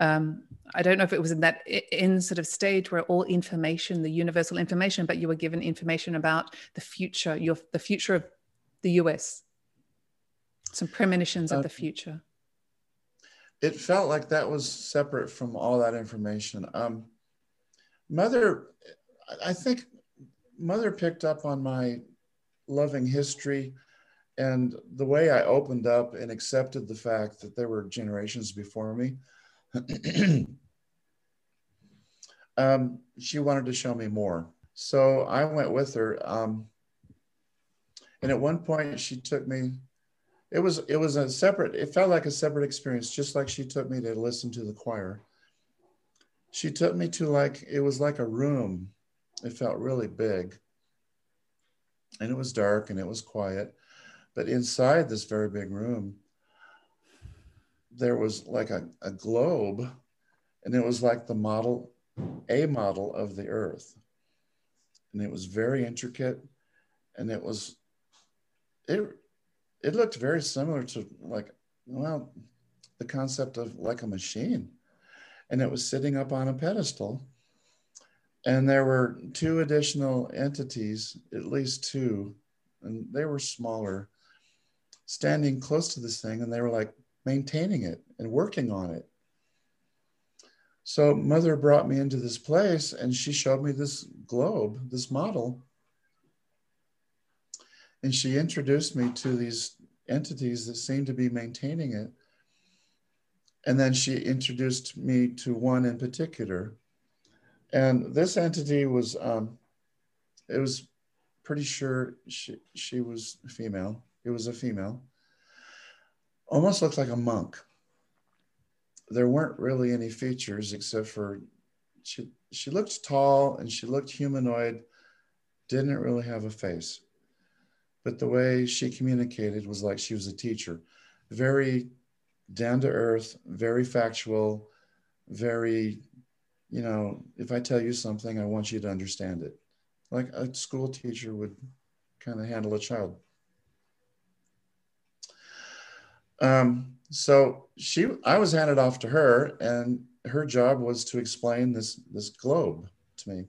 um, I don't know if it was in that in sort of stage where all information, the universal information, but you were given information about the future, your the future of the US, some premonitions uh, of the future. It felt like that was separate from all that information. Um, mother, I think mother picked up on my loving history and the way I opened up and accepted the fact that there were generations before me um, she wanted to show me more. So I went with her. Um, and at one point she took me, it was, it was a separate, it felt like a separate experience, just like she took me to listen to the choir. She took me to like, it was like a room. It felt really big. And it was dark and it was quiet. But inside this very big room, there was like a, a globe and it was like the model, a model of the earth. And it was very intricate and it was, it, it looked very similar to like, well, the concept of like a machine. And it was sitting up on a pedestal. And there were two additional entities, at least two, and they were smaller, standing close to this thing. And they were like maintaining it and working on it. So mother brought me into this place and she showed me this globe, this model. And she introduced me to these entities that seemed to be maintaining it. And then she introduced me to one in particular. And this entity was, um, it was pretty sure she, she was female. It was a female almost looked like a monk. There weren't really any features except for she she looked tall and she looked humanoid, didn't really have a face. But the way she communicated was like she was a teacher, very down to earth, very factual, very, you know, if I tell you something, I want you to understand it. Like a school teacher would kind of handle a child. Um, so she, I was handed off to her, and her job was to explain this this globe to me.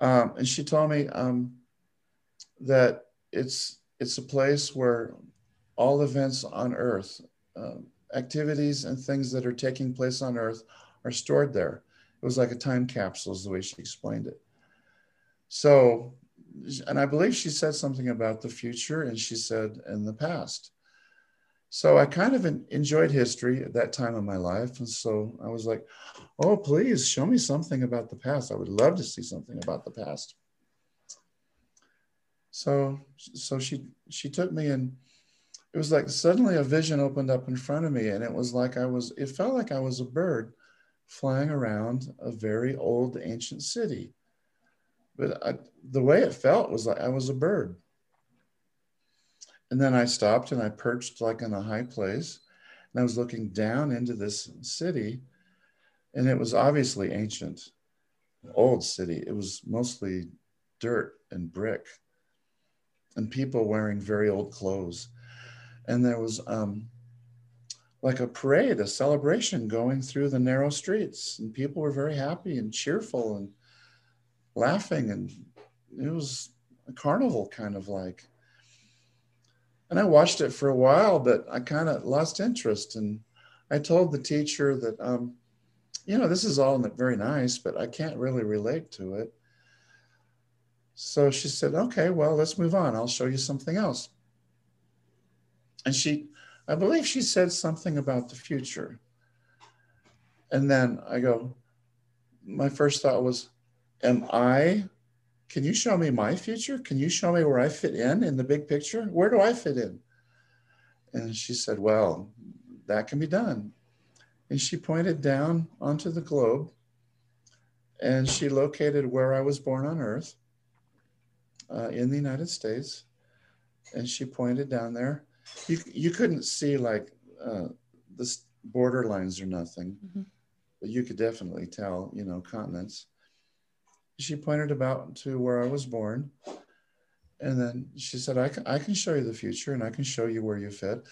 Um, and she told me um, that it's it's a place where all events on Earth, uh, activities and things that are taking place on Earth, are stored there. It was like a time capsule, is the way she explained it. So, and I believe she said something about the future, and she said in the past. So I kind of enjoyed history at that time of my life. And so I was like, oh, please show me something about the past. I would love to see something about the past. So, so she, she took me and it was like suddenly a vision opened up in front of me. And it was like I was, it felt like I was a bird flying around a very old ancient city. But I, the way it felt was like I was a bird. And then I stopped and I perched like in a high place. And I was looking down into this city. And it was obviously ancient, old city. It was mostly dirt and brick and people wearing very old clothes. And there was um, like a parade, a celebration going through the narrow streets. And people were very happy and cheerful and laughing. And it was a carnival kind of like and I watched it for a while, but I kind of lost interest. And I told the teacher that, um, you know, this is all very nice, but I can't really relate to it. So she said, okay, well, let's move on. I'll show you something else. And she, I believe she said something about the future. And then I go, my first thought was, am I can you show me my future? Can you show me where I fit in in the big picture? Where do I fit in? And she said, Well, that can be done. And she pointed down onto the globe and she located where I was born on Earth uh, in the United States. And she pointed down there. You, you couldn't see like uh, the border lines or nothing, mm-hmm. but you could definitely tell, you know, continents. She pointed about to where I was born. And then she said, I can, I can show you the future and I can show you where you fit.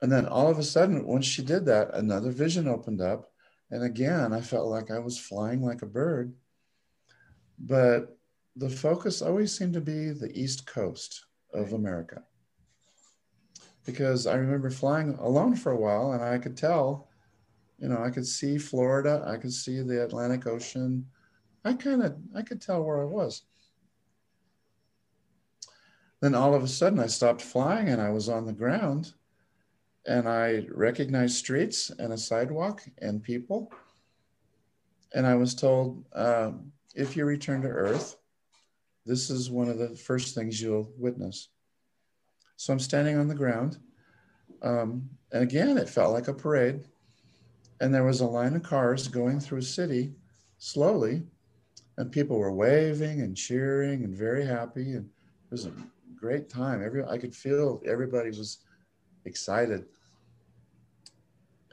And then all of a sudden, once she did that, another vision opened up. And again, I felt like I was flying like a bird. But the focus always seemed to be the East Coast of America. Because I remember flying alone for a while and I could tell, you know, I could see Florida, I could see the Atlantic Ocean. I kind of I could tell where I was. Then all of a sudden I stopped flying and I was on the ground and I recognized streets and a sidewalk and people. And I was told, um, if you return to Earth, this is one of the first things you'll witness. So I'm standing on the ground. Um, and again, it felt like a parade. And there was a line of cars going through a city slowly. And people were waving and cheering and very happy. And it was a great time. Every I could feel everybody was excited.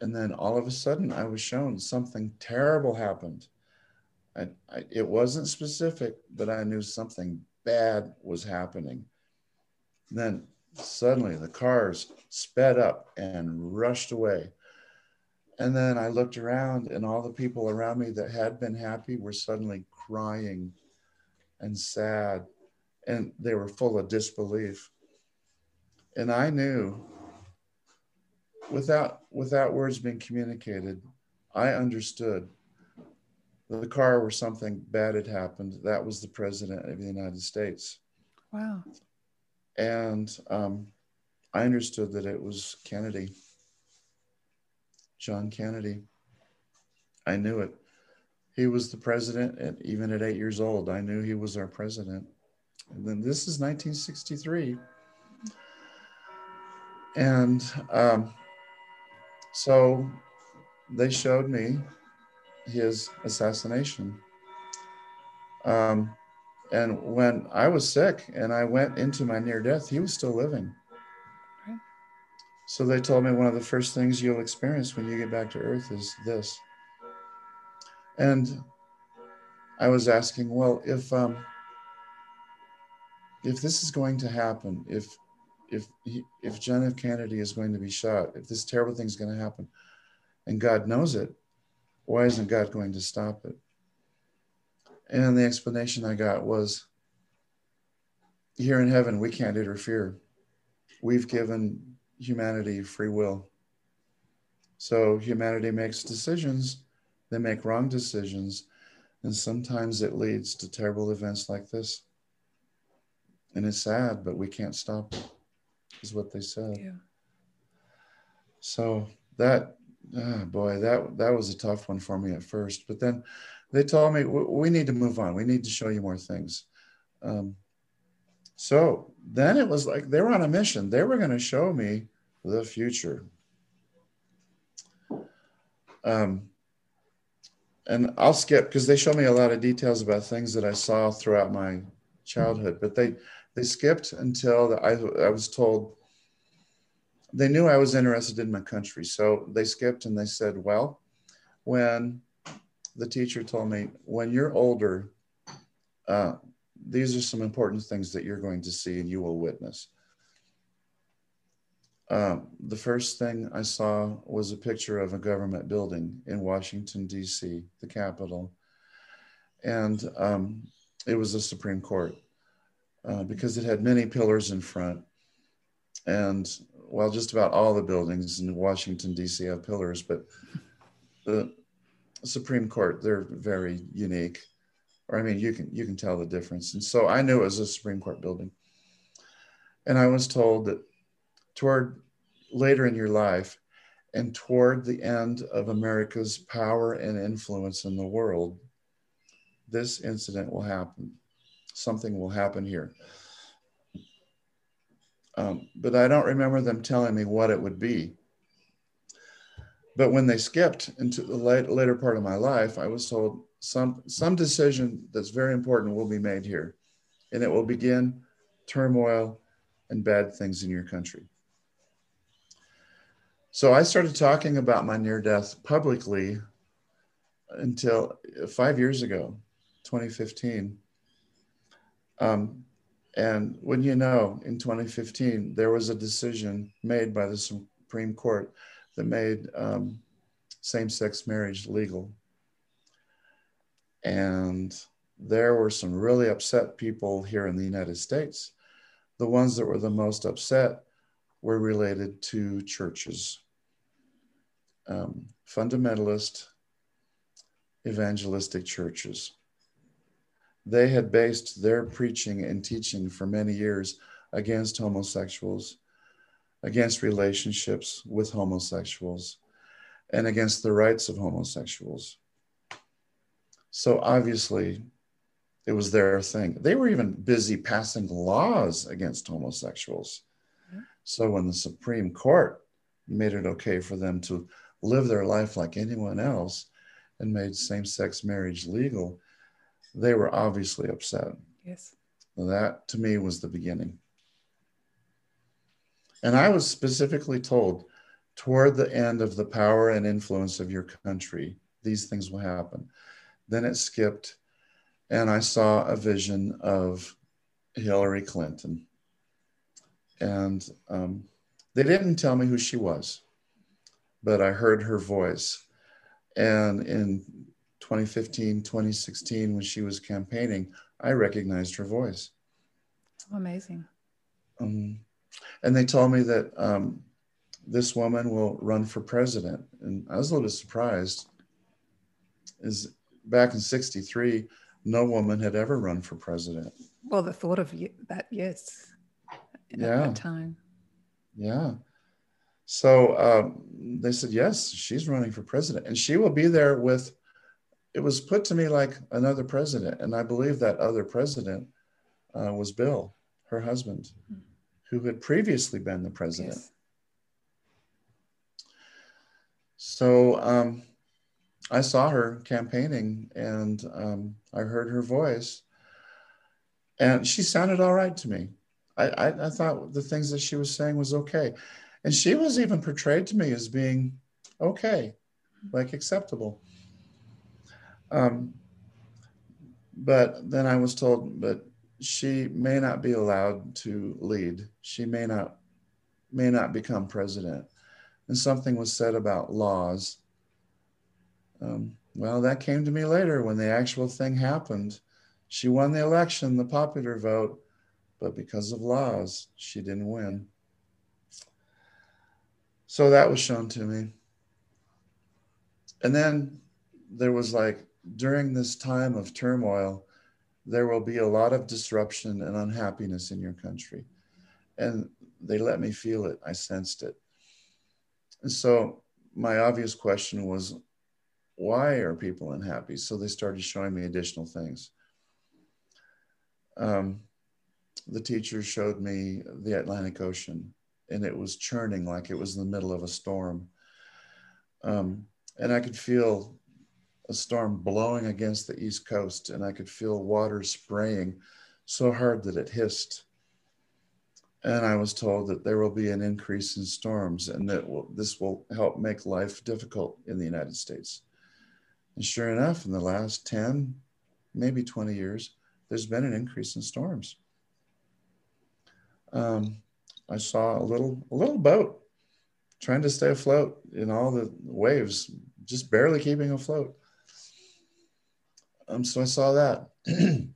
And then all of a sudden, I was shown something terrible happened. I, I, it wasn't specific, but I knew something bad was happening. Then suddenly the cars sped up and rushed away. And then I looked around, and all the people around me that had been happy were suddenly crying and sad and they were full of disbelief. And I knew without without words being communicated, I understood the car where something bad had happened. That was the president of the United States. Wow. And um, I understood that it was Kennedy, John Kennedy. I knew it. He was the president, and even at eight years old, I knew he was our president. And then this is 1963. And um, so they showed me his assassination. Um, and when I was sick and I went into my near death, he was still living. So they told me one of the first things you'll experience when you get back to Earth is this. And I was asking, well, if um, if this is going to happen, if if he, if John F. Kennedy is going to be shot, if this terrible thing is going to happen, and God knows it, why isn't God going to stop it? And the explanation I got was, here in heaven we can't interfere. We've given humanity free will. So humanity makes decisions, they make wrong decisions, and sometimes it leads to terrible events like this and it's sad, but we can't stop it, is what they said. Yeah. So that, oh boy, that that was a tough one for me at first. But then they told me we need to move on. We need to show you more things. Um, so then it was like they were on a mission. They were going to show me the future. Um, and I'll skip because they show me a lot of details about things that I saw throughout my childhood. But they they skipped until the, I, I was told they knew I was interested in my country. So they skipped and they said, well, when the teacher told me, when you're older, uh, these are some important things that you're going to see and you will witness. Um, the first thing I saw was a picture of a government building in Washington, D.C., the Capitol. And um, it was the Supreme Court uh, because it had many pillars in front. And well, just about all the buildings in Washington, D.C. have pillars, but the Supreme Court, they're very unique. Or I mean, you can you can tell the difference. And so I knew it was a Supreme Court building. And I was told that toward later in your life and toward the end of America's power and influence in the world, this incident will happen something will happen here. Um, but I don't remember them telling me what it would be. But when they skipped into the late, later part of my life, I was told some some decision that's very important will be made here, and it will begin turmoil and bad things in your country. So I started talking about my near death publicly until five years ago, 2015. Um, and when you know, in 2015, there was a decision made by the Supreme Court that made um, same sex marriage legal. And there were some really upset people here in the United States. The ones that were the most upset were related to churches, um, fundamentalist, evangelistic churches. They had based their preaching and teaching for many years against homosexuals, against relationships with homosexuals, and against the rights of homosexuals. So obviously, it was their thing. They were even busy passing laws against homosexuals. So when the Supreme Court made it okay for them to live their life like anyone else and made same sex marriage legal, they were obviously upset. Yes. That to me was the beginning. And I was specifically told toward the end of the power and influence of your country, these things will happen. Then it skipped, and I saw a vision of Hillary Clinton. And um, they didn't tell me who she was, but I heard her voice. And in 2015, 2016, when she was campaigning, I recognized her voice. Amazing. Um, and they told me that um, this woman will run for president. And I was a little bit surprised. Is back in 63, no woman had ever run for president. Well, the thought of that, yes. Yeah. That time. Yeah. So um, they said, yes, she's running for president. And she will be there with, it was put to me like another president. And I believe that other president uh, was Bill, her husband, mm-hmm. who had previously been the president. Yes. So um, I saw her campaigning and um, I heard her voice. And she sounded all right to me. I, I, I, thought the things that she was saying was okay. And she was even portrayed to me as being okay, like acceptable. Um, but then I was told, but she may not be allowed to lead. She may not may not become president and something was said about laws. Um, well, that came to me later when the actual thing happened. She won the election, the popular vote, but because of laws, she didn't win. So that was shown to me. And then there was like, during this time of turmoil, there will be a lot of disruption and unhappiness in your country. And they let me feel it. I sensed it. And so my obvious question was, why are people unhappy? So they started showing me additional things. Um, the teacher showed me the Atlantic Ocean, and it was churning like it was in the middle of a storm. Um, and I could feel a storm blowing against the East Coast, and I could feel water spraying so hard that it hissed and I was told that there will be an increase in storms and that will, this will help make life difficult in the United States. And sure enough, in the last 10, maybe 20 years, there's been an increase in storms. Um, I saw a little, a little boat trying to stay afloat in all the waves, just barely keeping afloat. Um, so I saw that. and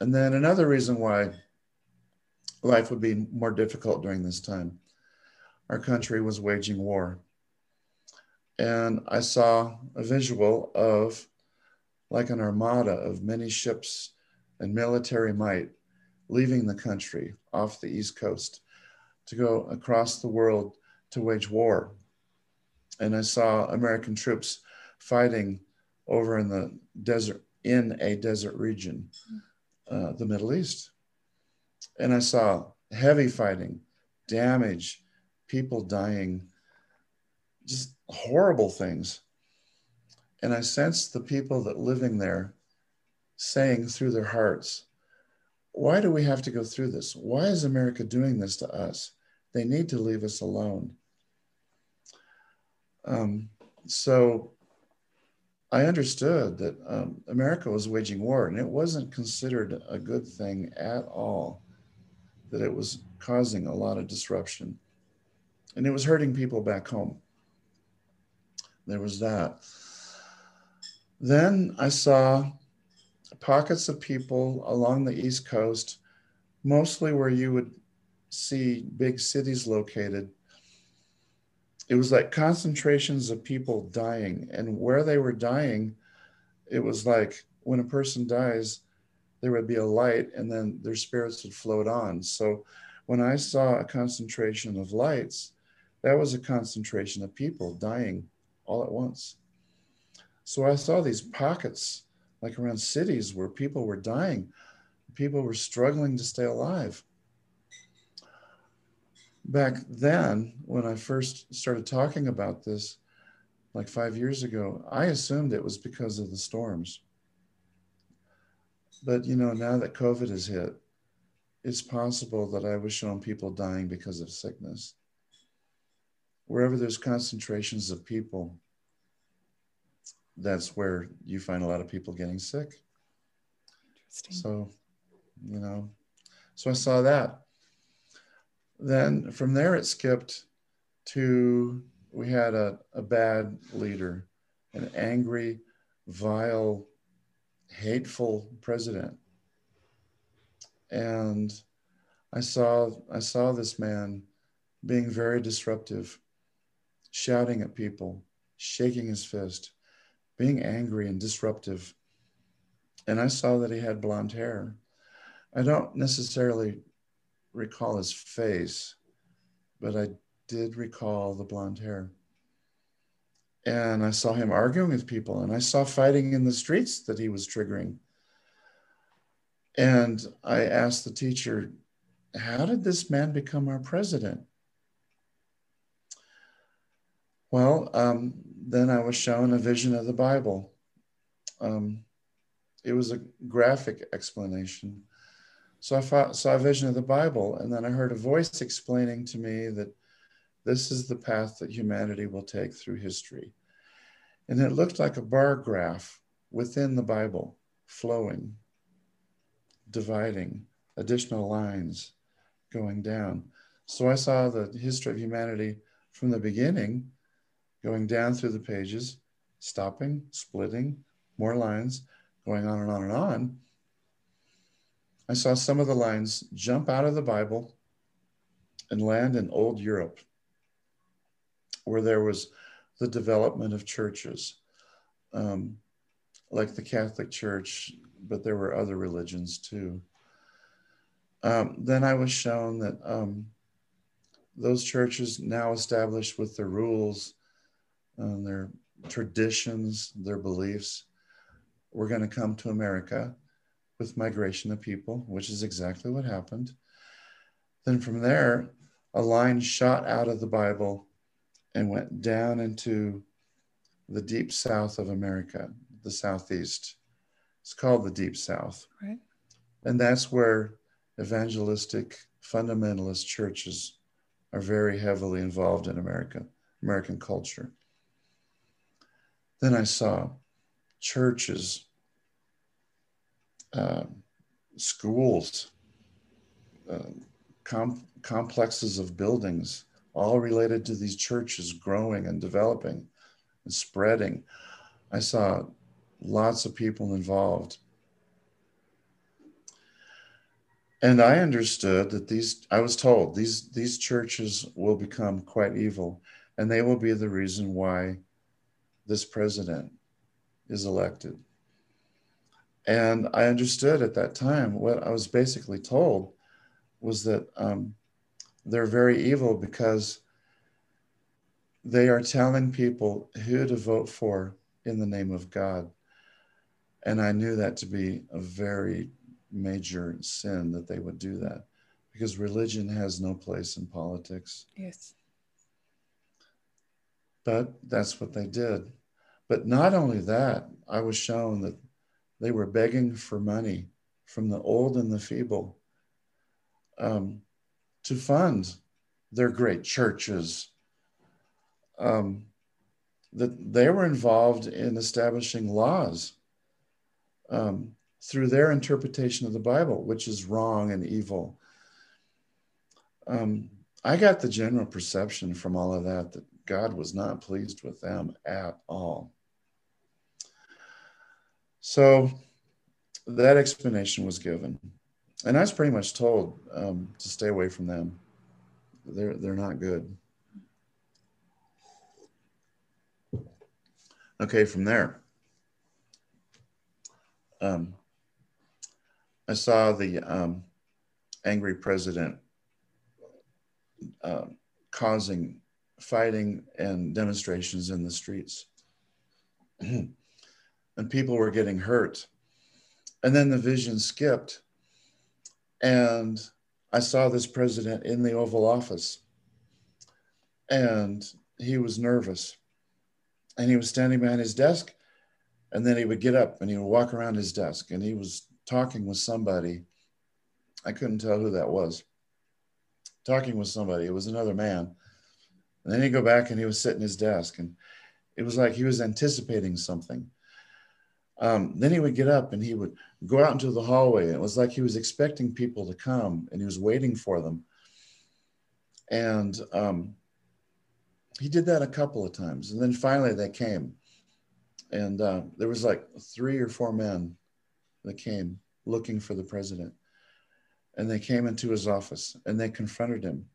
then another reason why life would be more difficult during this time. Our country was waging war. And I saw a visual of like an armada of many ships and military might leaving the country off the East Coast to go across the world to wage war. And I saw American troops fighting over in the desert, in a desert region, uh, the Middle East and I saw heavy fighting, damage, people dying, just horrible things. And I sensed the people that living there saying through their hearts, why do we have to go through this? Why is America doing this to us? They need to leave us alone. Um, so I understood that um, America was waging war, and it wasn't considered a good thing at all, that it was causing a lot of disruption. And it was hurting people back home. There was that. Then I saw pockets of people along the East Coast, mostly where you would see big cities located. It was like concentrations of people dying, and where they were dying, it was like when a person dies, there would be a light, and then their spirits would float on. So when I saw a concentration of lights, that was a concentration of people dying all at once. So I saw these pockets, like around cities, where people were dying, people were struggling to stay alive. Back then, when I first started talking about this, like five years ago, I assumed it was because of the storms. But you know, now that COVID has hit, it's possible that I was showing people dying because of sickness. Wherever there's concentrations of people, that's where you find a lot of people getting sick. Interesting. So, you know, so I saw that. Then from there, it skipped to we had a, a bad leader, an angry, vile, hateful president. And I saw I saw this man being very disruptive, shouting at people, shaking his fist, being angry and disruptive. And I saw that he had blonde hair. I don't necessarily recall his face, but I did recall the blonde hair. And I saw him arguing with people, and I saw fighting in the streets that he was triggering. And I asked the teacher, How did this man become our president? Well, um, then I was shown a vision of the Bible. Um, it was a graphic explanation. So I saw a vision of the Bible, and then I heard a voice explaining to me that this is the path that humanity will take through history. And it looked like a bar graph within the Bible, flowing, dividing, additional lines going down. So I saw the history of humanity from the beginning going down through the pages, stopping, splitting, more lines, going on and on and on. I saw some of the lines jump out of the Bible and land in old Europe, where there was the development of churches, um, like the Catholic Church, but there were other religions too. Um, then I was shown that um, those churches now established with their rules and their traditions, their beliefs, were going to come to America with migration of people, which is exactly what happened. Then from there, a line shot out of the Bible and went down into the deep south of America, the southeast. It's called the deep south. Right. And that's where evangelistic fundamentalist churches are very heavily involved in America, American culture. Then I saw churches, uh, schools, uh, com- complexes of buildings, all related to these churches growing and developing and spreading. I saw lots of people involved. And I understood that these, I was told these, these churches will become quite evil and they will be the reason why this president is elected. And I understood at that time what I was basically told was that um, they're very evil because they are telling people who to vote for in the name of God. And I knew that to be a very major sin that they would do that because religion has no place in politics. Yes. But that's what they did. But not only that, I was shown that they were begging for money from the old and the feeble um, to fund their great churches. Um, that they were involved in establishing laws um, through their interpretation of the Bible, which is wrong and evil. Um, I got the general perception from all of that that God was not pleased with them at all. So that explanation was given. And I was pretty much told um, to stay away from them. They're, they're not good. Okay, from there, um, I saw the um, angry president uh, causing fighting and demonstrations in the streets. and people were getting hurt. And then the vision skipped. And I saw this president in the Oval Office. And he was nervous. And he was standing behind his desk. And then he would get up and he would walk around his desk. And he was talking with somebody. I couldn't tell who that was. Talking with somebody. It was another man. And then he'd go back and he was sitting his desk. And it was like he was anticipating something. Um, then he would get up and he would go out into the hallway. It was like he was expecting people to come and he was waiting for them. And um, he did that a couple of times. And then finally they came. And uh, there was like three or four men that came looking for the president. And they came into his office and they confronted him.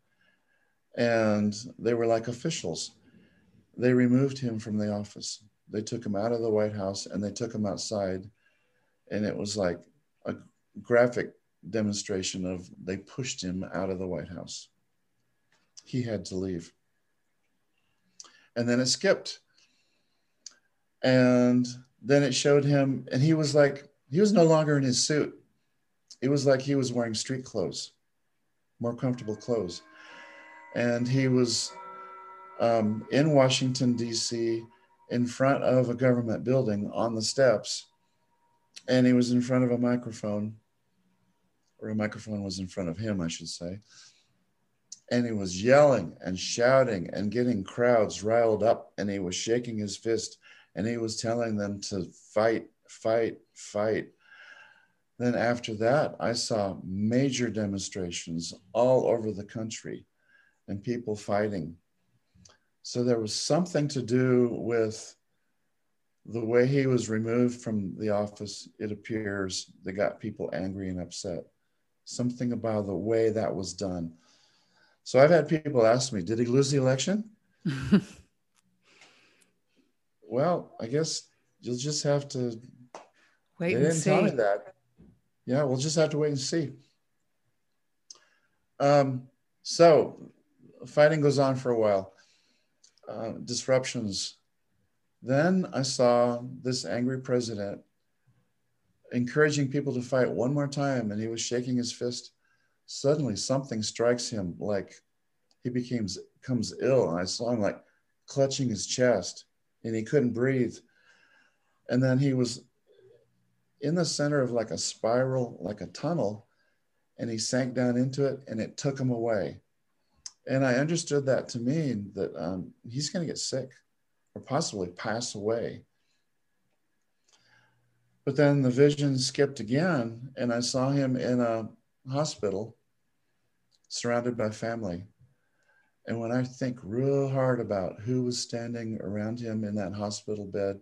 And they were like officials. They removed him from the office they took him out of the White House and they took him outside. And it was like a graphic demonstration of they pushed him out of the White House. He had to leave. And then it skipped. And then it showed him, and he was like, he was no longer in his suit. It was like he was wearing street clothes, more comfortable clothes. And he was um, in Washington, D.C in front of a government building on the steps. And he was in front of a microphone, or a microphone was in front of him, I should say. And he was yelling and shouting and getting crowds riled up. And he was shaking his fist and he was telling them to fight, fight, fight. Then after that, I saw major demonstrations all over the country and people fighting so there was something to do with the way he was removed from the office, it appears, that got people angry and upset. Something about the way that was done. So I've had people ask me, did he lose the election? well, I guess you'll just have to wait they and didn't see. Tell me that. Yeah, we'll just have to wait and see. Um, so fighting goes on for a while. Uh, disruptions. Then I saw this angry president encouraging people to fight one more time, and he was shaking his fist. Suddenly, something strikes him like he becomes comes ill, and I saw him like clutching his chest, and he couldn't breathe. And then he was in the center of like a spiral, like a tunnel, and he sank down into it, and it took him away. And I understood that to mean that um, he's going to get sick or possibly pass away. But then the vision skipped again, and I saw him in a hospital surrounded by family. And when I think real hard about who was standing around him in that hospital bed,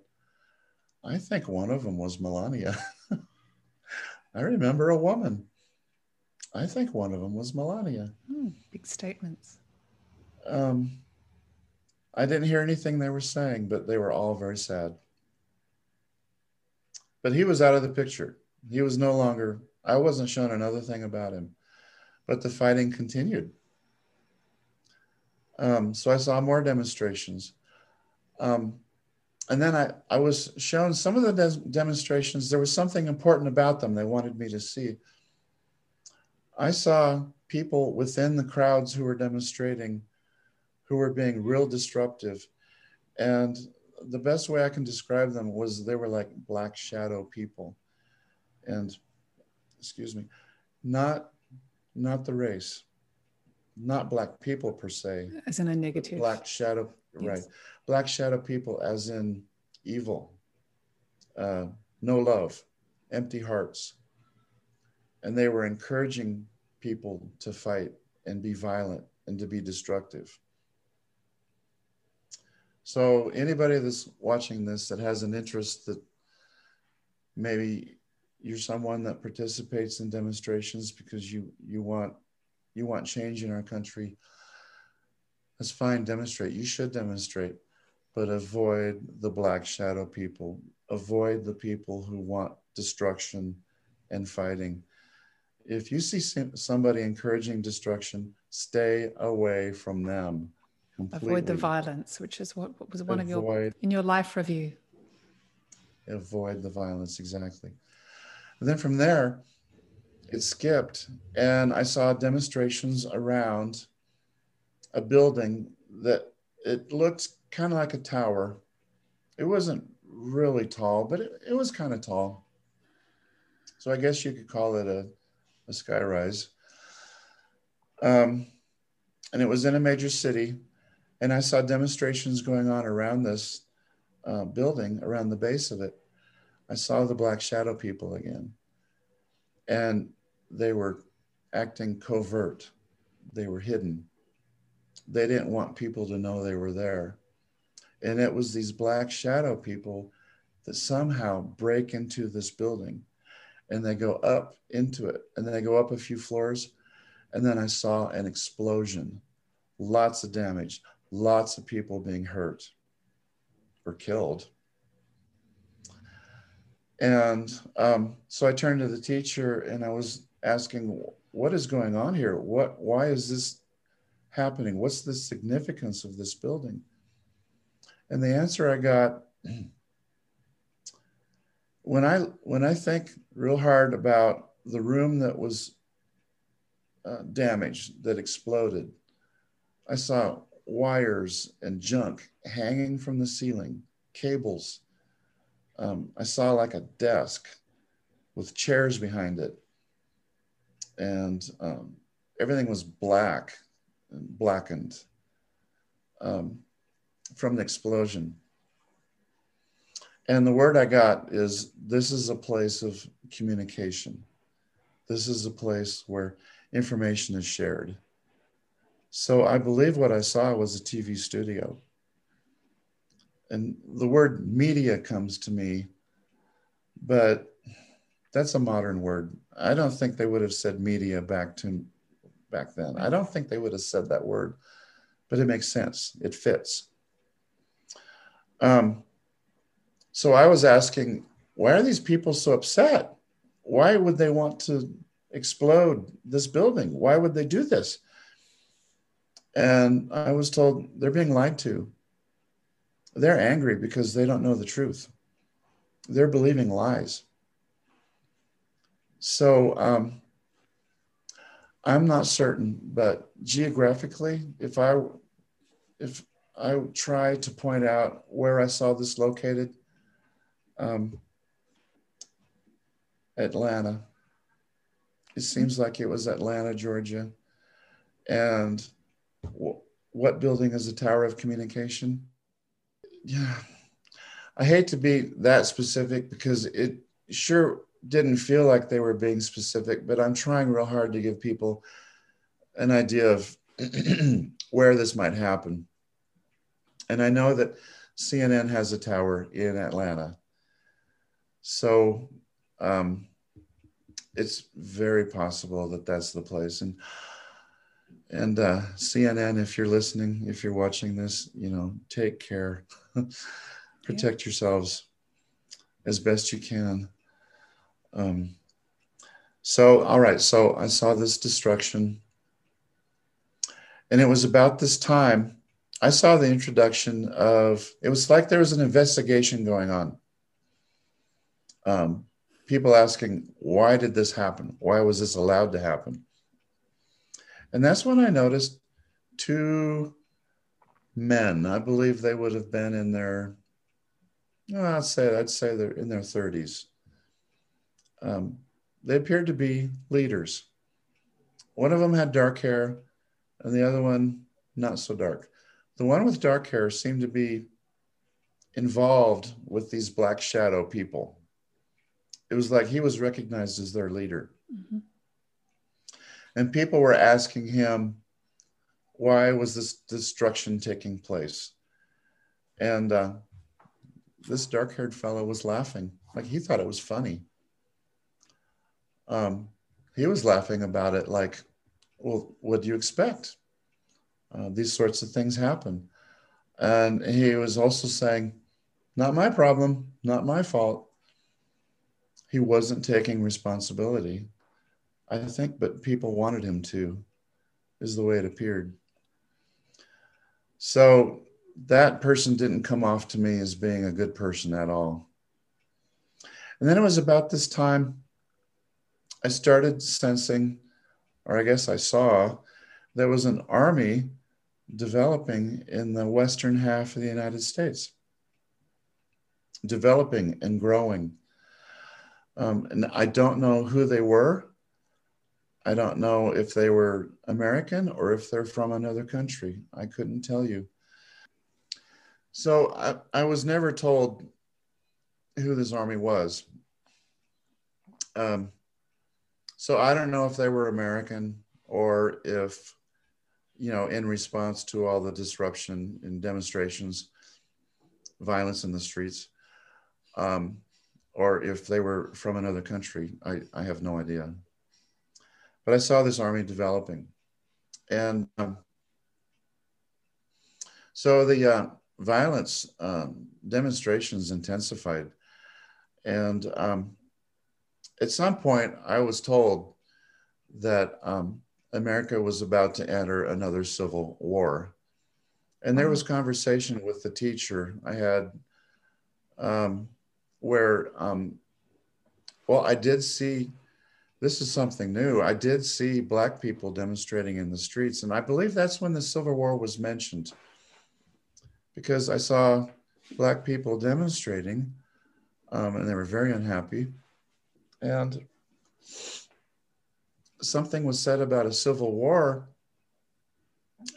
I think one of them was Melania. I remember a woman I think one of them was Melania. Hmm, big statements. Um, I didn't hear anything they were saying, but they were all very sad. But he was out of the picture. He was no longer, I wasn't shown another thing about him, but the fighting continued. Um, so I saw more demonstrations. Um, and then I, I was shown some of the des- demonstrations, there was something important about them they wanted me to see. I saw people within the crowds who were demonstrating who were being real disruptive and the best way I can describe them was they were like black shadow people, and excuse me, not not the race, not black people per se, as in a negative black shadow, yes. right? Black shadow people, as in evil, uh, no love, empty hearts, and they were encouraging people to fight and be violent and to be destructive. So anybody that's watching this that has an interest that maybe you're someone that participates in demonstrations because you you want you want change in our country that's fine demonstrate. You should demonstrate but avoid the black shadow people. Avoid the people who want destruction and fighting if you see somebody encouraging destruction stay away from them Completely. Avoid the violence, which is what, what was one avoid, of your in your life review. Avoid the violence, exactly. And then from there, it skipped, and I saw demonstrations around a building that it looked kind of like a tower. It wasn't really tall, but it, it was kind of tall. So I guess you could call it a, a skyrise. Um, and it was in a major city and I saw demonstrations going on around this uh, building, around the base of it. I saw the Black Shadow people again. And they were acting covert, they were hidden. They didn't want people to know they were there. And it was these Black Shadow people that somehow break into this building and they go up into it and they go up a few floors. And then I saw an explosion, lots of damage, lots of people being hurt or killed. And um, so I turned to the teacher and I was asking, what is going on here? What, why is this happening? What's the significance of this building? And the answer I got, when I, when I think real hard about the room that was uh, damaged, that exploded, I saw wires and junk hanging from the ceiling, cables. Um, I saw like a desk with chairs behind it. And um, everything was black and blackened um, from the explosion. And the word I got is this is a place of communication. This is a place where information is shared. So I believe what I saw was a TV studio. And the word media comes to me, but that's a modern word. I don't think they would have said media back to back then. I don't think they would have said that word, but it makes sense. It fits. Um, so I was asking, why are these people so upset? Why would they want to explode this building? Why would they do this? And I was told they're being lied to. They're angry because they don't know the truth. They're believing lies. So um, I'm not certain, but geographically, if I if I try to point out where I saw this located, um, Atlanta. It seems like it was Atlanta, Georgia, and what building is the tower of communication? Yeah, I hate to be that specific because it sure didn't feel like they were being specific, but I'm trying real hard to give people an idea of where this might happen. And I know that CNN has a tower in Atlanta. So um, it's very possible that that's the place. And and uh, CNN, if you're listening, if you're watching this, you know, take care, protect yeah. yourselves as best you can. Um, so, all right, so I saw this destruction, and it was about this time I saw the introduction of. It was like there was an investigation going on. Um, people asking, why did this happen? Why was this allowed to happen? And that's when I noticed two men. I believe they would have been in their, well, I'd say I'd say they're in their 30s. Um, they appeared to be leaders. One of them had dark hair, and the other one not so dark. The one with dark hair seemed to be involved with these black shadow people. It was like he was recognized as their leader. Mm-hmm. And people were asking him, why was this destruction taking place? And uh, this dark haired fellow was laughing, like he thought it was funny. Um, he was laughing about it, like, well, what do you expect? Uh, these sorts of things happen. And he was also saying, not my problem, not my fault. He wasn't taking responsibility. I think, but people wanted him to, is the way it appeared. So that person didn't come off to me as being a good person at all. And then it was about this time I started sensing, or I guess I saw, there was an army developing in the western half of the United States, developing and growing. Um, and I don't know who they were. I don't know if they were American or if they're from another country. I couldn't tell you. So I, I was never told who this army was. Um, so I don't know if they were American or if, you know, in response to all the disruption and demonstrations, violence in the streets, um, or if they were from another country. I, I have no idea. But I saw this army developing. And um, so the uh, violence um, demonstrations intensified. And um, at some point, I was told that um, America was about to enter another civil war. And there was mm-hmm. conversation with the teacher I had um, where, um, well, I did see this is something new. I did see Black people demonstrating in the streets, and I believe that's when the Civil War was mentioned because I saw Black people demonstrating, um, and they were very unhappy. And something was said about a civil war,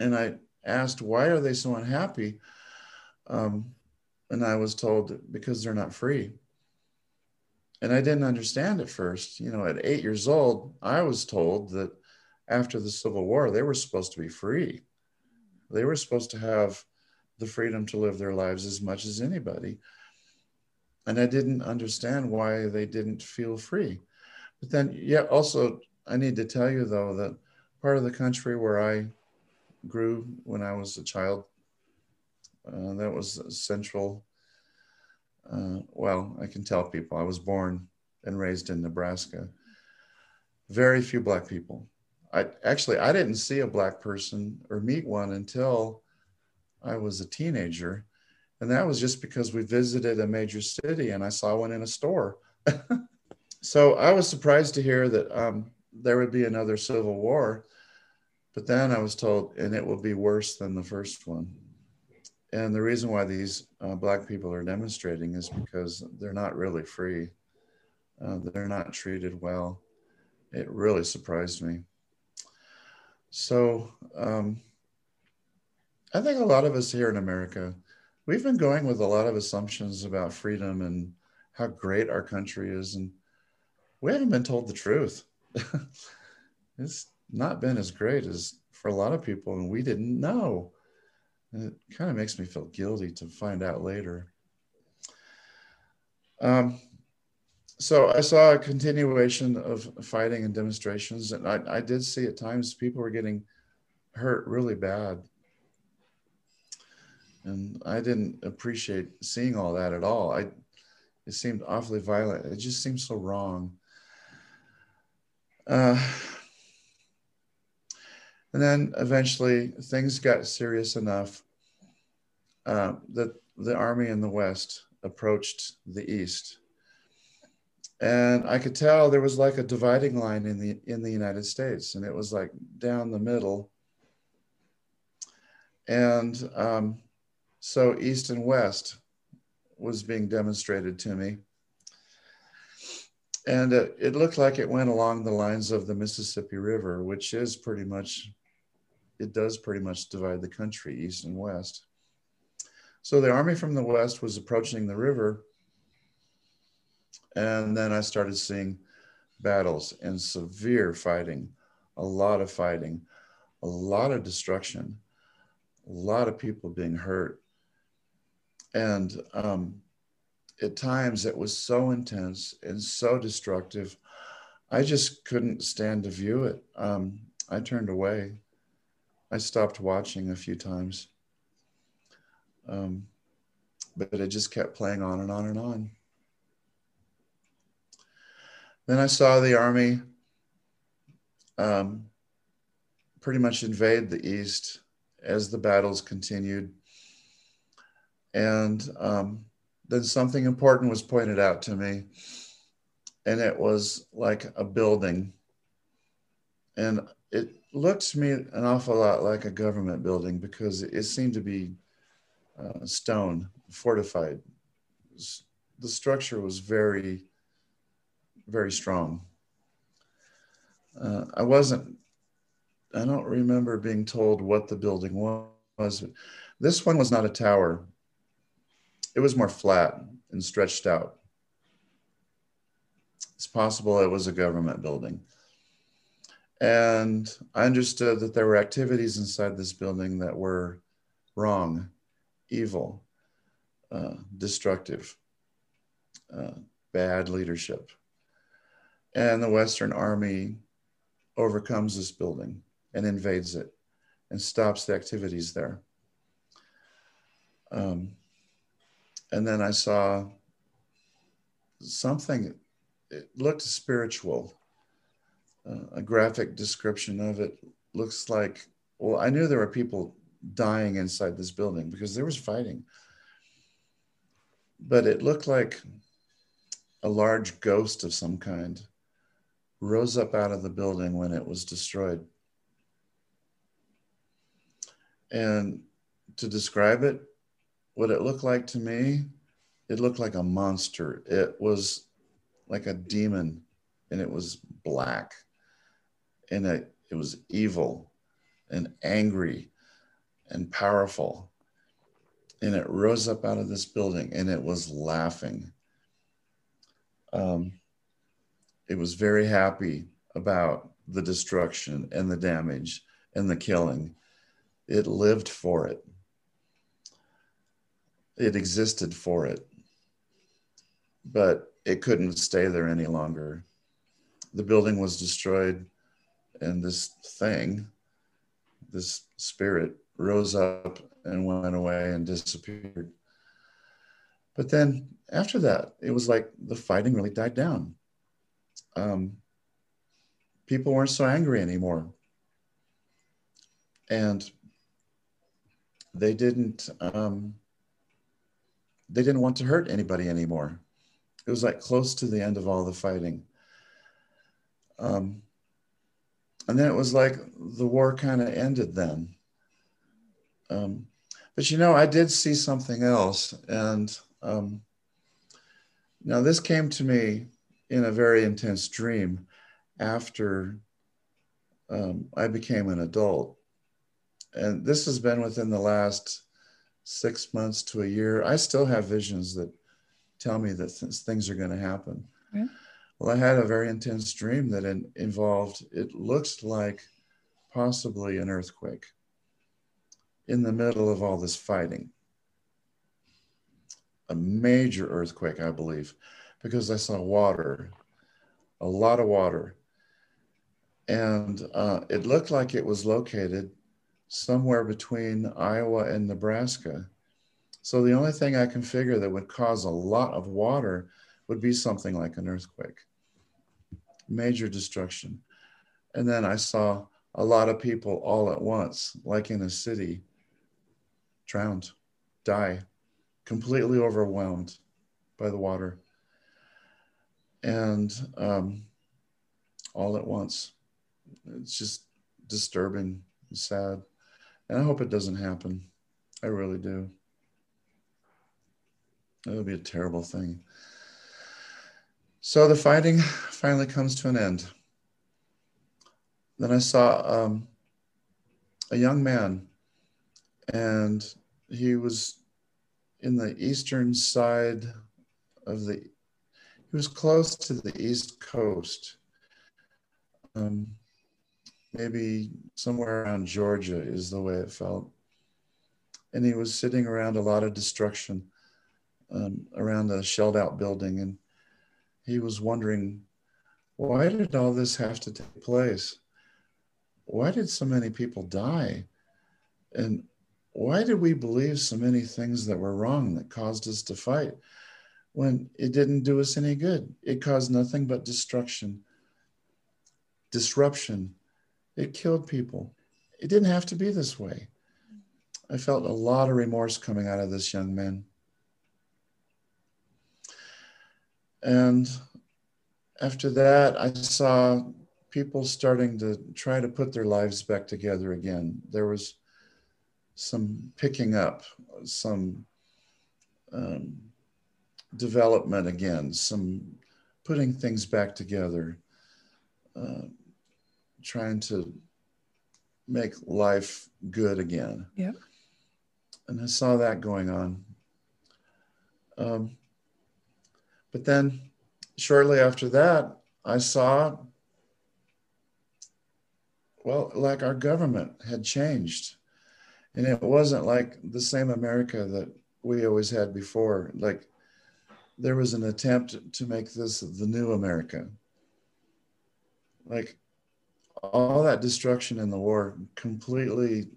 and I asked, Why are they so unhappy? Um, and I was told, Because they're not free and I didn't understand at first. You know, at eight years old, I was told that after the Civil War, they were supposed to be free. They were supposed to have the freedom to live their lives as much as anybody. And I didn't understand why they didn't feel free. But then, yeah, also, I need to tell you though that part of the country where I grew when I was a child, uh, that was central uh, well, I can tell people I was born and raised in Nebraska. Very few black people. I actually I didn't see a black person or meet one until I was a teenager, and that was just because we visited a major city and I saw one in a store. so I was surprised to hear that um, there would be another civil war, but then I was told, and it will be worse than the first one and the reason why these uh, black people are demonstrating is because they're not really free. Uh, they're not treated well. It really surprised me. So um, i think a lot of us here in america we've been going with a lot of assumptions about freedom and how great our country is and we haven't been told the truth. It's not been as great as for a lot of people and we didn't know it kind of makes me feel guilty to find out later. Um, so I saw a continuation of fighting and demonstrations, and I, I did see at times people were getting hurt really bad. And I didn't appreciate seeing all that at all. I, it seemed awfully violent. It just seemed so wrong. Uh, and then eventually things got serious enough uh, that the army in the West approached the East. And I could tell there was like a dividing line in the in the United States, and it was like down the middle. And um, so East and West was being demonstrated to me. And it, it looked like it went along the lines of the Mississippi River, which is pretty much, it does pretty much divide the country, East and West. So the army from the West was approaching the river. And then I started seeing battles and severe fighting, a lot of fighting, a lot of destruction, a lot of people being hurt. And um, at times it was so intense and so destructive, I just couldn't stand to view it. Um, I turned away. I stopped watching a few times. Um, but it just kept playing on and on and on. Then I saw the army um, pretty much invade the East as the battles continued. And um, then something important was pointed out to me, and it was like a building. And it looked to me an awful lot like a government building because it seemed to be uh, stone, fortified. The structure was very, very strong. Uh, I wasn't, I don't remember being told what the building was. This one was not a tower, it was more flat and stretched out. It's possible it was a government building. And I understood that there were activities inside this building that were wrong evil, uh, destructive, uh, bad leadership. And the Western Army overcomes this building and invades it and stops the activities there. Um, and then I saw something, it looked spiritual. Uh, a graphic description of it looks like, well, I knew there were people dying inside this building because there was fighting. But it looked like a large ghost of some kind rose up out of the building when it was destroyed. And to describe it, what it looked like to me, it looked like a monster. It was like a demon and it was black and it, it was evil and angry and powerful. And it rose up out of this building and it was laughing. Um, it was very happy about the destruction and the damage and the killing. It lived for it, it existed for it, but it couldn't stay there any longer. The building was destroyed, and this thing, this spirit, rose up and went away and disappeared. But then after that, it was like the fighting really died down. Um, people weren't so angry anymore. And they didn't um, they didn't want to hurt anybody anymore. It was like close to the end of all the fighting. Um, and then it was like the war kind of ended then. Um, but you know, I did see something else. And um, now this came to me in a very intense dream after um, I became an adult. And this has been within the last six months to a year. I still have visions that tell me that th- things are going to happen. Well, I had a very intense dream that in, involved, it looks like possibly an earthquake in the middle of all this fighting. A major earthquake, I believe, because I saw water, a lot of water. And uh, it looked like it was located somewhere between Iowa and Nebraska. So the only thing I can figure that would cause a lot of water would be something like an earthquake, major destruction. And then I saw a lot of people all at once, like in a city, drowned, die, completely overwhelmed by the water. And um, all at once. It's just disturbing, sad. And I hope it doesn't happen. I really do. It would be a terrible thing. So the fighting finally comes to an end. Then I saw um, a young man, and he was in the eastern side of the, he was close to the east coast, um, maybe somewhere around Georgia is the way it felt. And he was sitting around a lot of destruction um, around a shelled out building. And he was wondering, why did all this have to take place? Why did so many people die? And why did we believe so many things that were wrong that caused us to fight when it didn't do us any good? It caused nothing but destruction, disruption. It killed people. It didn't have to be this way. I felt a lot of remorse coming out of this young man. And after that, I saw people starting to try to put their lives back together again. There was some picking up, some um, development again, some putting things back together, uh, trying to make life good again. Yeah. And I saw that going on. Um, but then shortly after that, I saw, well, like our government had changed. And it wasn't like the same America that we always had before. Like there was an attempt to make this the new America. Like all that destruction in the war completely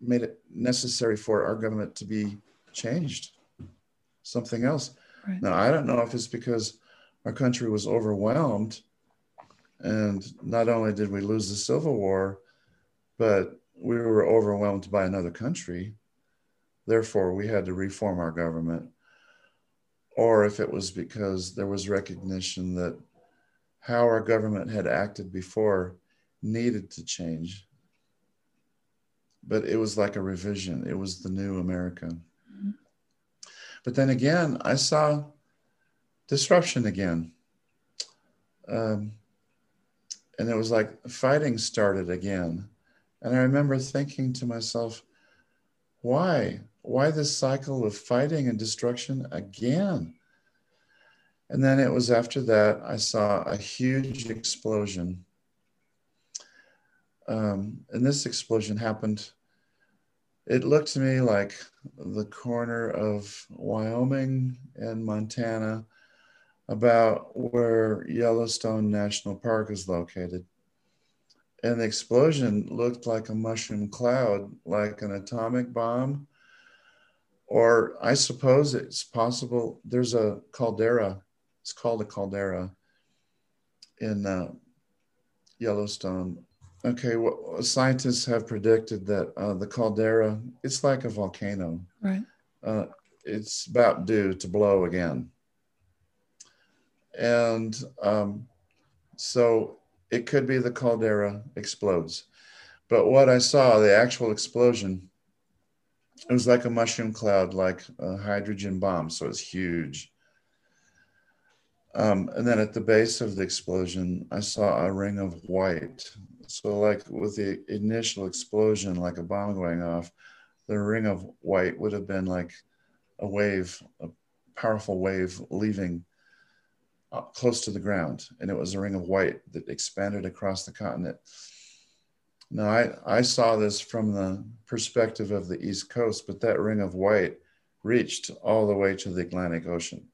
made it necessary for our government to be changed, something else. Right. Now, I don't know if it's because our country was overwhelmed. And not only did we lose the Civil War, but we were overwhelmed by another country. Therefore, we had to reform our government. Or if it was because there was recognition that how our government had acted before needed to change. But it was like a revision, it was the new America. Mm-hmm. But then again, I saw disruption again. Um, and it was like fighting started again. And I remember thinking to myself, why? Why this cycle of fighting and destruction again? And then it was after that I saw a huge explosion. Um, and this explosion happened, it looked to me like the corner of Wyoming and Montana about where Yellowstone National Park is located. And the explosion looked like a mushroom cloud, like an atomic bomb. Or I suppose it's possible there's a caldera, it's called a caldera in uh, Yellowstone. Okay, well, scientists have predicted that uh, the caldera, it's like a volcano. Right. Uh, it's about due to blow again. And um, so it could be the caldera explodes. But what I saw, the actual explosion, it was like a mushroom cloud, like a hydrogen bomb. So it's huge. Um, and then at the base of the explosion, I saw a ring of white. So, like with the initial explosion, like a bomb going off, the ring of white would have been like a wave, a powerful wave leaving uh, close to the ground, and it was a ring of white that expanded across the continent. Now, I, I saw this from the perspective of the East Coast, but that ring of white reached all the way to the Atlantic Ocean.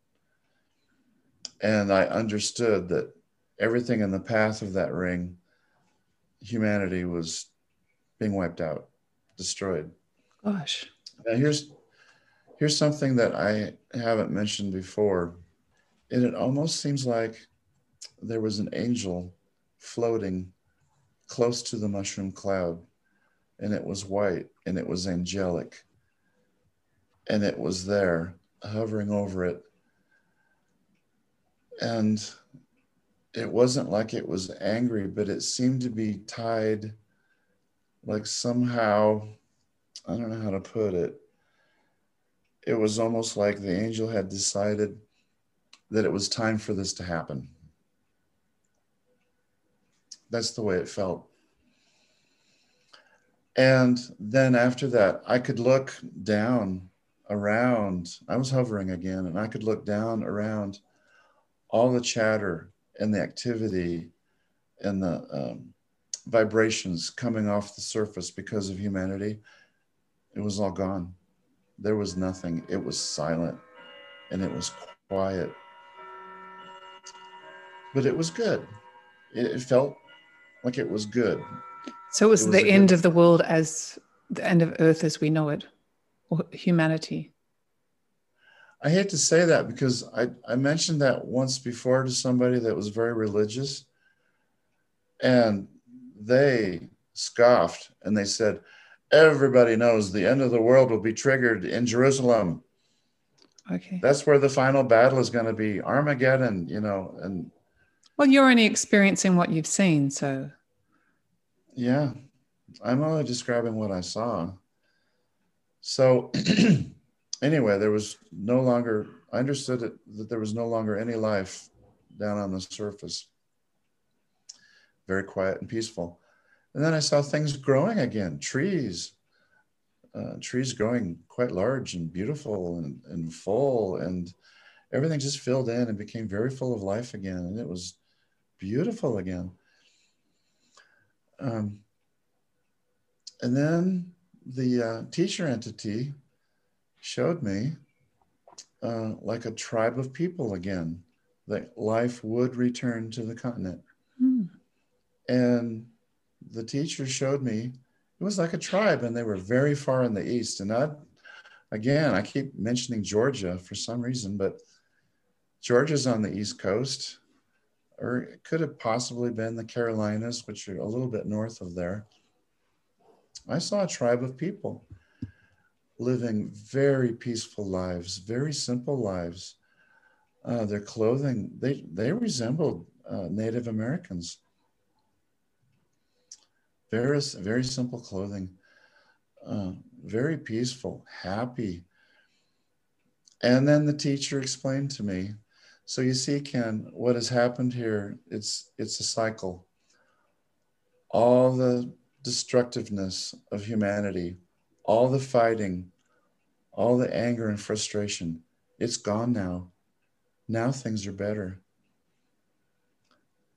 And I understood that everything in the path of that ring, humanity was being wiped out, destroyed. Gosh. Now, here's, here's something that I haven't mentioned before and it almost seems like there was an angel floating close to the mushroom cloud, and it was white and it was angelic, and it was there hovering over it. And it wasn't like it was angry, but it seemed to be tied like somehow I don't know how to put it. It was almost like the angel had decided that it was time for this to happen. That's the way it felt. And then after that, I could look down around. I was hovering again, and I could look down around all the chatter and the activity and the um, vibrations coming off the surface because of humanity. It was all gone. There was nothing. It was silent and it was quiet. But it was good. It, it felt like it was good. So it was, it was the end good... of the world as the end of Earth as we know it, or humanity. I hate to say that because I, I mentioned that once before to somebody that was very religious, and they scoffed and they said, Everybody knows the end of the world will be triggered in Jerusalem. Okay. That's where the final battle is going to be Armageddon, you know, and well, you're only experiencing what you've seen, so yeah, I'm only describing what I saw. So, anyway, there was no longer, I understood it, that there was no longer any life down on the surface. Very quiet and peaceful. And then I saw things growing again, trees, uh, trees growing quite large and beautiful and, and full. And everything just filled in and became very full of life again. And it was beautiful again. Um, and then the uh, teacher entity showed me uh, like a tribe of people again, that life would return to the continent. Mm. And the teacher showed me it was like a tribe, and they were very far in the east. And I, again, I keep mentioning Georgia for some reason, but Georgia's on the east coast or it could have possibly been the Carolinas, which are a little bit north of there. I saw a tribe of people living very peaceful lives, very simple lives. Uh, their clothing, they, they resembled uh, Native Americans. Very, very simple clothing, uh, very peaceful, happy. And then the teacher explained to me so you see, Ken, what has happened here, it's it's a cycle. All the destructiveness of humanity, all the fighting, all the anger and frustration, it's gone now. Now things are better.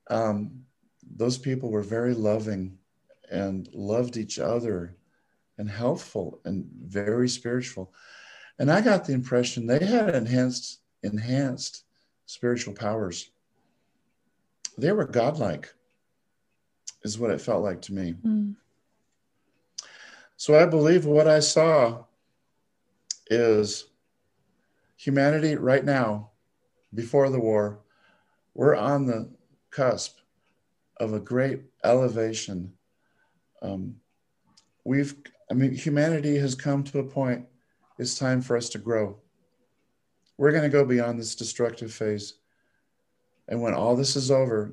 Um, those people were very loving and loved each other and helpful and very spiritual. And I got the impression they had enhanced enhanced spiritual powers. They were godlike, is what it felt like to me. Mm. So I believe what I saw is humanity right now, before the war, we're on the cusp of a great elevation. Um, we've, I mean, humanity has come to a point, it's time for us to grow. We're going to go beyond this destructive phase. And when all this is over,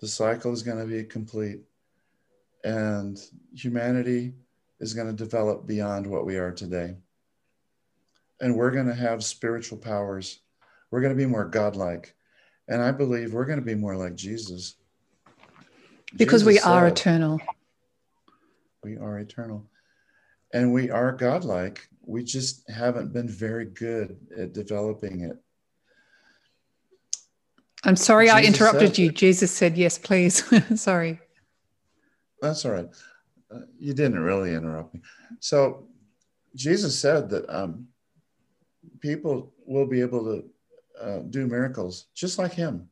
the cycle is going to be complete. And humanity is going to develop beyond what we are today. And we're going to have spiritual powers. We're going to be more godlike. And I believe we're going to be more like Jesus. Because Jesus we are said, eternal. We are eternal. And we are godlike we just haven't been very good at developing it. I'm sorry Jesus I interrupted you. Jesus said, yes, please. sorry. That's all right. Uh, you didn't really interrupt me. So, Jesus said that um, people will be able to uh, do miracles just like him.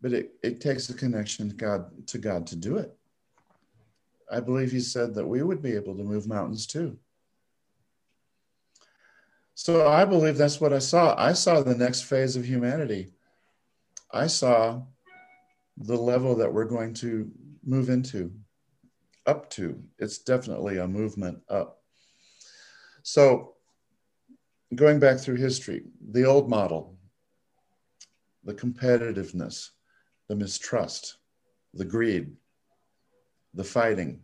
But it, it takes a connection to God, to God to do it. I believe he said that we would be able to move mountains too. So I believe that's what I saw. I saw the next phase of humanity. I saw the level that we're going to move into, up to. It's definitely a movement up. So, going back through history, the old model, the competitiveness, the mistrust, the greed, the fighting,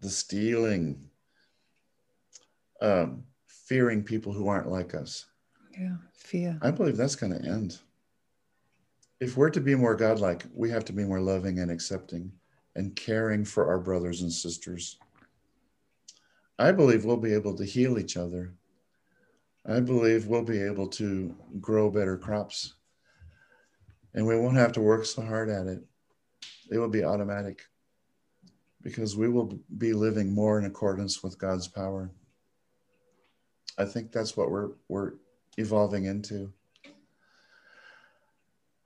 the stealing, um, fearing people who aren't like us. Yeah, fear. I believe that's going to end. If we're to be more godlike, we have to be more loving and accepting and caring for our brothers and sisters. I believe we'll be able to heal each other. I believe we'll be able to grow better crops. And we won't have to work so hard at it. It will be automatic because we will be living more in accordance with God's power. I think that's what we're we're evolving into.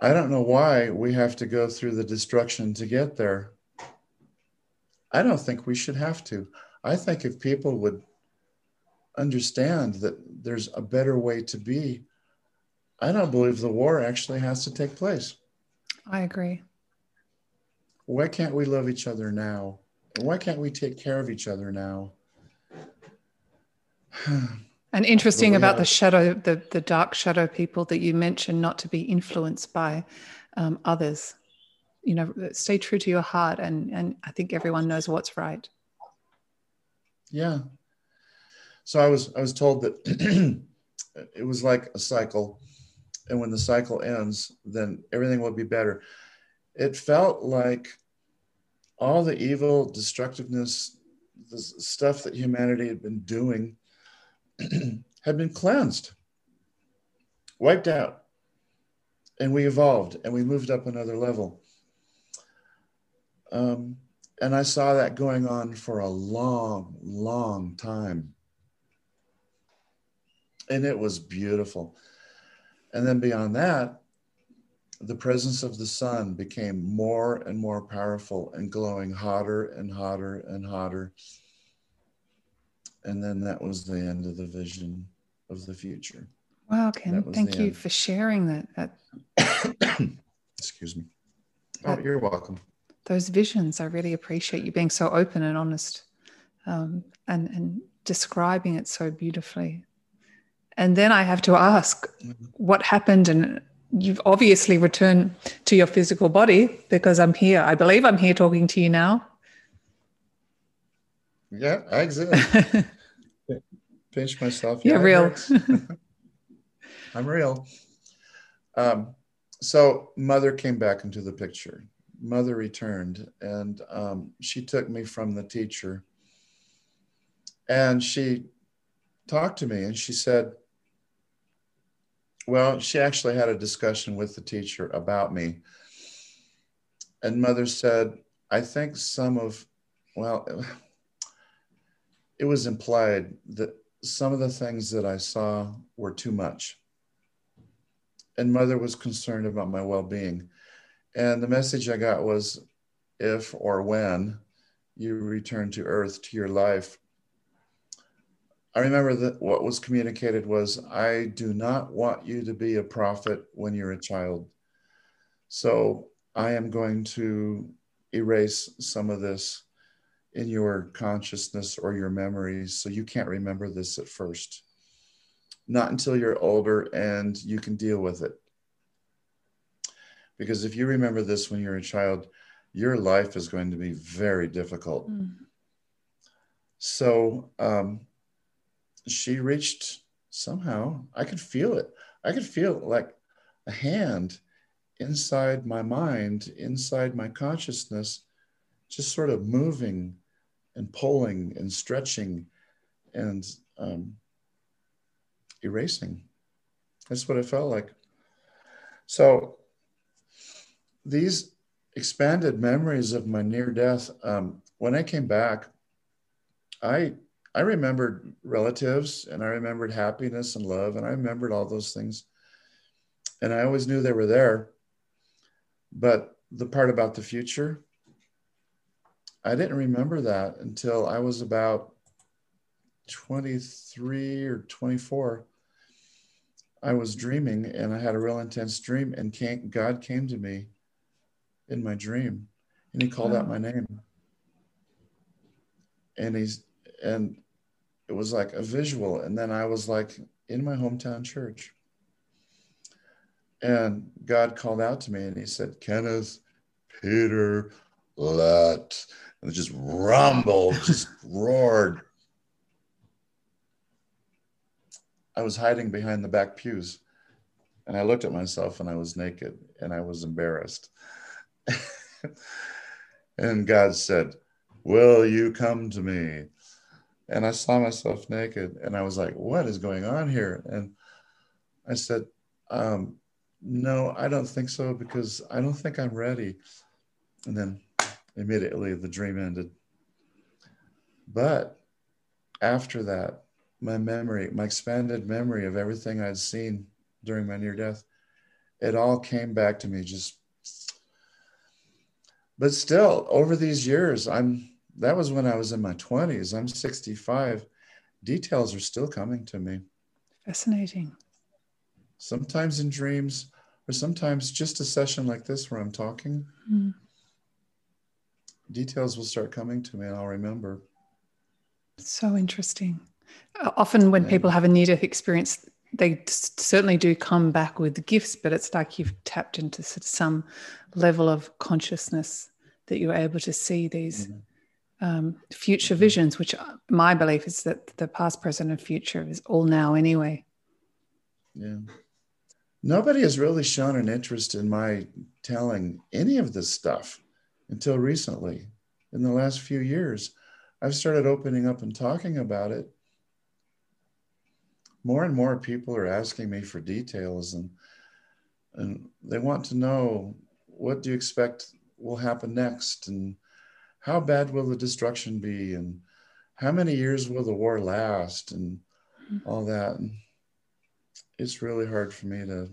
I don't know why we have to go through the destruction to get there. I don't think we should have to. I think if people would understand that there's a better way to be, I don't believe the war actually has to take place. I agree. Why can't we love each other now? Why can't we take care of each other now? And interesting about the shadow, the, the dark shadow people that you mentioned, not to be influenced by um, others. You know, stay true to your heart, and and I think everyone knows what's right. Yeah. So I was I was told that it was like a cycle, and when the cycle ends, then everything will be better. It felt like all the evil, destructiveness, the stuff that humanity had been doing had been cleansed, wiped out. And we evolved and we moved up another level. Um, and I saw that going on for a long, long time. And it was beautiful. And then beyond that, the presence of the sun became more and more powerful and glowing hotter and hotter and hotter and then that was the end of the vision of the future. Wow, Ken, thank you end. for sharing that. that Excuse me. Oh, you're welcome. Those visions, I really appreciate you being so open and honest um, and, and describing it so beautifully. And then I have to ask mm-hmm. what happened and you've obviously returned to your physical body because I'm here. I believe I'm here talking to you now. Yeah, I exist. pinch myself. Yeah, real. I'm real. Um, so mother came back into the picture. Mother returned, and um, she took me from the teacher, and she talked to me, and she said, "Well, she actually had a discussion with the teacher about me." And mother said, "I think some of, well." It was implied that some of the things that I saw were too much. And mother was concerned about my well being. And the message I got was if or when you return to earth, to your life, I remember that what was communicated was I do not want you to be a prophet when you're a child. So I am going to erase some of this in your consciousness or your memories. So you can't remember this at first. Not until you're older and you can deal with it. Because if you remember this when you're a child, your life is going to be very difficult. Mm. So um, she reached somehow, I could feel it. I could feel like a hand inside my mind, inside my consciousness, just sort of moving and pulling and stretching and um, erasing. That's what it felt like. So these expanded memories of my near death, um, when I came back, I I remembered relatives and I remembered happiness and love and I remembered all those things. And I always knew they were there. But the part about the future, I didn't remember that until I was about 23 or 24. I was dreaming and I had a real intense dream, and God came to me in my dream and he called oh. out my oh. name. And he's, and it was like a visual. And then I was like in my hometown church. And God called out to me and he said, Kenneth, Peter, let, and it just rumbled, just roared. I was hiding behind the back pews and I looked at myself and I was naked and I was embarrassed. and God said, Will you come to me? And I saw myself naked and I was like, What is going on here? And I said, um, No, I don't think so because I don't think I'm ready. And then immediately the dream ended. But after that, my memory, my expanded memory of everything I'd seen during my near death, it all came back to me just. But still, over these years, I'm that was when I was in my 20s. I'm 65. Details are still coming to me. Fascinating. Sometimes in dreams, or sometimes just a session like this where I'm talking. Mm. Details will start coming to me and I'll remember. So interesting. Often, when people have a near death experience, they certainly do come back with gifts, but it's like you've tapped into some level of consciousness that you're able to see these mm-hmm. um, future visions, which uh, my belief is that the past, present, and future is all now anyway. Yeah. Nobody has really shown an interest in my telling any of this stuff until recently. In the last few years, I've started opening up and talking about it more and more people are asking me for details and and they want to know what do you expect will happen next? And how bad will the destruction be? And how many years will the war last? And mm-hmm. all that. And it's really hard for me to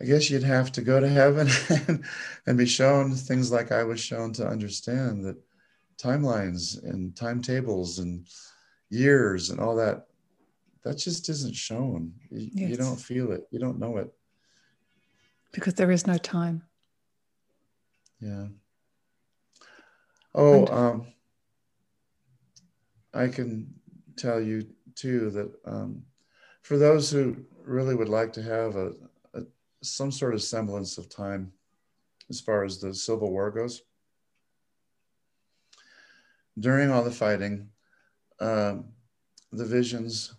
i guess you'd have to go to heaven and, and be shown things like i was shown to understand that timelines and timetables and years and all that that just isn't shown. You, yes. you don't feel it. You don't know it. Because there is no time. Yeah. Oh, um, I can tell you too that um, for those who really would like to have a, a, some sort of semblance of time as far as the Civil War goes, during all the fighting, um, the visions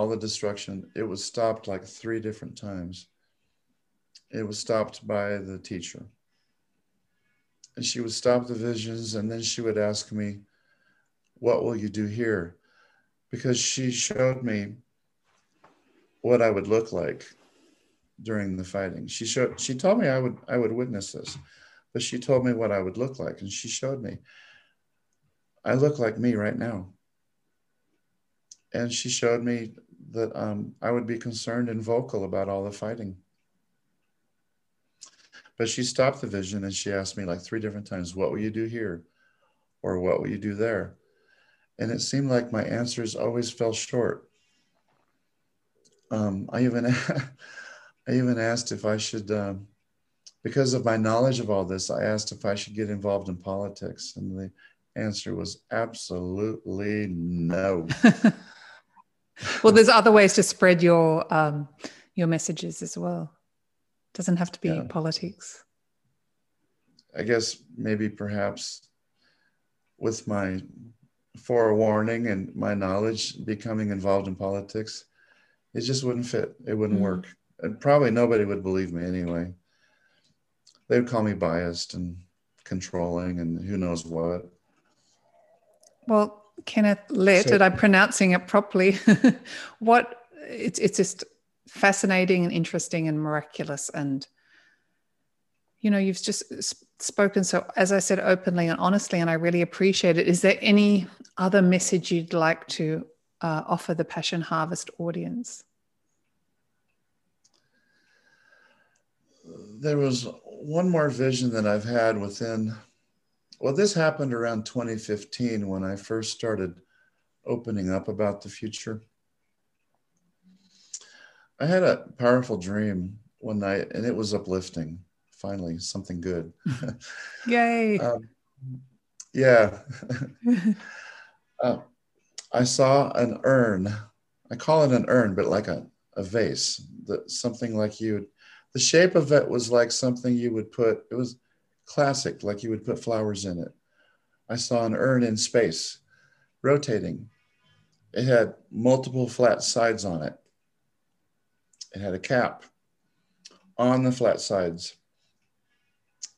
all the destruction, it was stopped like three different times. It was stopped by the teacher. And she would stop the visions and then she would ask me, What will you do here? Because she showed me what I would look like during the fighting. She showed she told me I would I would witness this, but she told me what I would look like and she showed me. I look like me right now and she showed me that um, I would be concerned and vocal about all the fighting. But she stopped the vision and she asked me like three different times, What will you do here? Or what will you do there? And it seemed like my answers always fell short. Um, I even I even asked if I should, um, because of my knowledge of all this, I asked if I should get involved in politics, and the answer was absolutely no. well, there's other ways to spread your um, your messages as well. It doesn't have to be yeah. politics. I guess maybe perhaps with my forewarning and my knowledge becoming involved in politics, it just wouldn't fit. It wouldn't mm work. And probably nobody would believe me anyway. They would call me biased and controlling and who knows what. Well, Kenneth Lett, so, am pronouncing it properly? what it's it's just fascinating and interesting and miraculous and you know you've just spoken so as i said openly and honestly and i really appreciate it. Is there any other message you'd like to uh, offer the passion harvest audience? There was one more vision that i've had within well, this happened around 2015 when I first started opening up about the future. I had a powerful dream one night and it was uplifting. Finally, something good. Yay. um, yeah. uh, I saw an urn. I call it an urn, but like a, a vase, that something like you, the shape of it was like something you would put, it was classic, like you would put flowers in it. I saw an urn in space, rotating. It had multiple flat sides on it. It had a cap on the flat sides.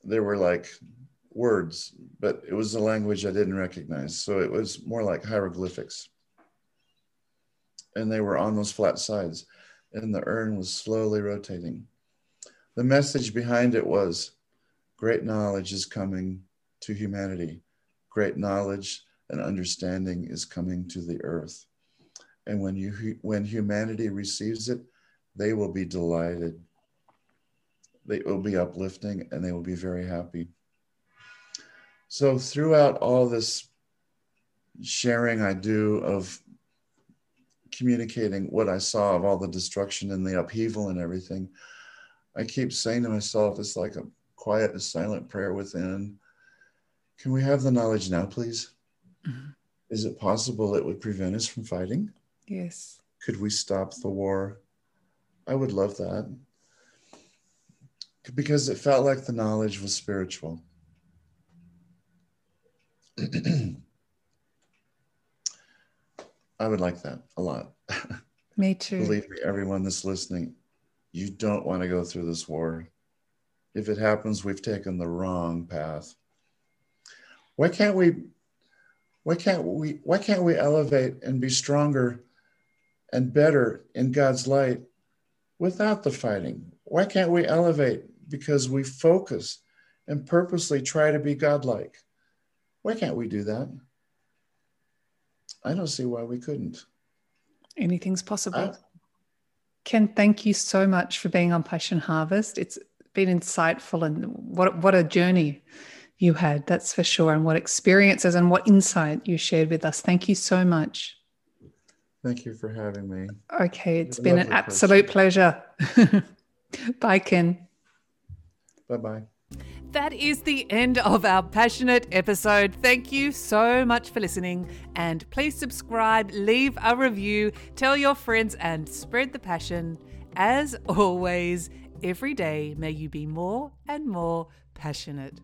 There were like words, but it was a language I didn't recognize. So it was more like hieroglyphics. And they were on those flat sides, and the urn was slowly rotating. The message behind it was great knowledge is coming to humanity, great knowledge and understanding is coming to the earth. And when, you, when humanity receives it, they will be delighted. They will be uplifting and they will be very happy. So, throughout all this sharing I do of communicating what I saw of all the destruction and the upheaval and everything, I keep saying to myself, it's like a quiet, a silent prayer within. Can we have the knowledge now, please? Mm-hmm. Is it possible it would prevent us from fighting? Yes. Could we stop the war? I would love that. Because it felt like the knowledge was spiritual. I would like that a lot. Me too. Believe me, everyone that's listening, you don't want to go through this war. If it happens, we've taken the wrong path. Why can't we why can't we why can't we elevate and be stronger and better in God's light without the fighting? Why can't we elevate because we focus and purposely try to be godlike? Why can't we do that? I don't see why we couldn't. Anything's possible. I, Ken, thank you so much for being on Passion Harvest. It's been insightful and what what a journey you had, that's for sure, and what experiences and what insight you shared with us. Thank you so much. Thank you for having me. Okay, it's been an absolute pleasure. Bye, Ken. Bye bye. That is the end of our passionate episode. Thank you so much for listening. And please subscribe, leave a review, tell your friends, and spread the passion. As always, every day may you be more and more passionate.